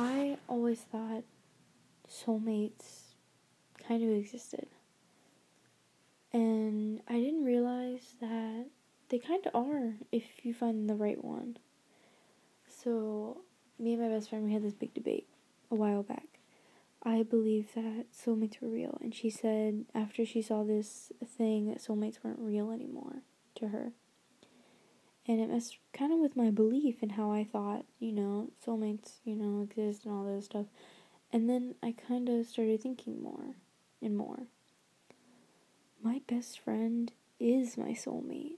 I always thought soulmates kind of existed. And I didn't realize that they kind of are if you find the right one. So, me and my best friend, we had this big debate a while back. I believe that soulmates were real, and she said after she saw this thing that soulmates weren't real anymore to her. And it messed kind of with my belief in how I thought, you know, soulmates, you know, exist and all this stuff. And then I kind of started thinking more and more. My best friend is my soulmate.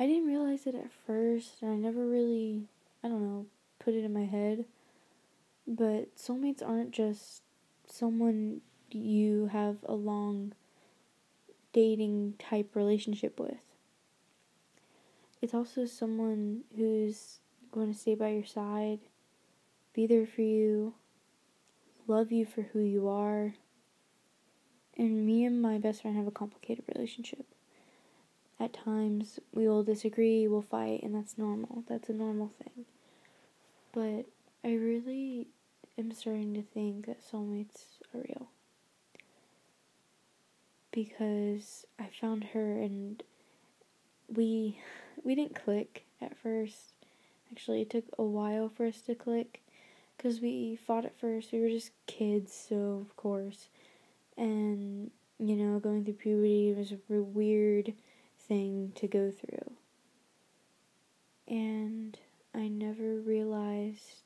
I didn't realize it at first, and I never really, I don't know, put it in my head. But soulmates aren't just someone you have a long dating type relationship with. It's also someone who's going to stay by your side, be there for you, love you for who you are. And me and my best friend have a complicated relationship. At times, we will disagree, we'll fight, and that's normal. That's a normal thing. But I really am starting to think that soulmates are real. Because I found her and we we didn't click at first. Actually, it took a while for us to click because we fought at first. We were just kids, so of course. And, you know, going through puberty was a weird thing to go through. And I never realized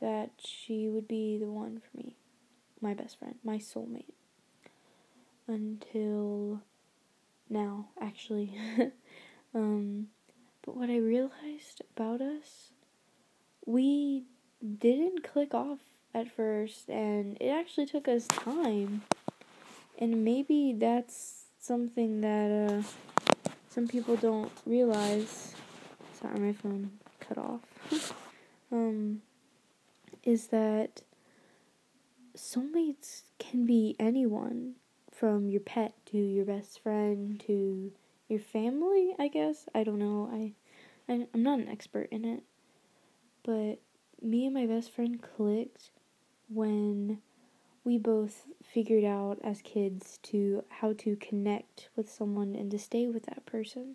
that she would be the one for me, my best friend, my soulmate. Until now, actually. um, but what I realized about us, we didn't click off at first, and it actually took us time. And maybe that's something that uh, some people don't realize. Sorry, my phone cut off. um, is that soulmates can be anyone from your pet to your best friend to your family, I guess. I don't know. I, I I'm not an expert in it. But me and my best friend clicked when we both figured out as kids to how to connect with someone and to stay with that person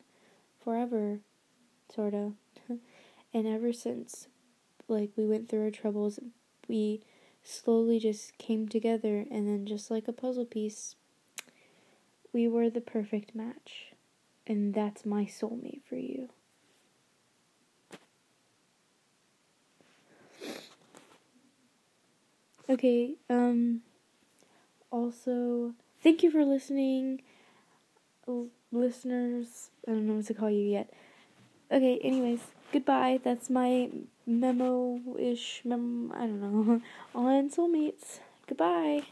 forever sort of and ever since like we went through our troubles we slowly just came together and then just like a puzzle piece we were the perfect match and that's my soulmate for you Okay, um, also, thank you for listening, L- listeners. I don't know what to call you yet. Okay, anyways, goodbye. That's my memo ish, mem- I don't know, on soulmates. Goodbye.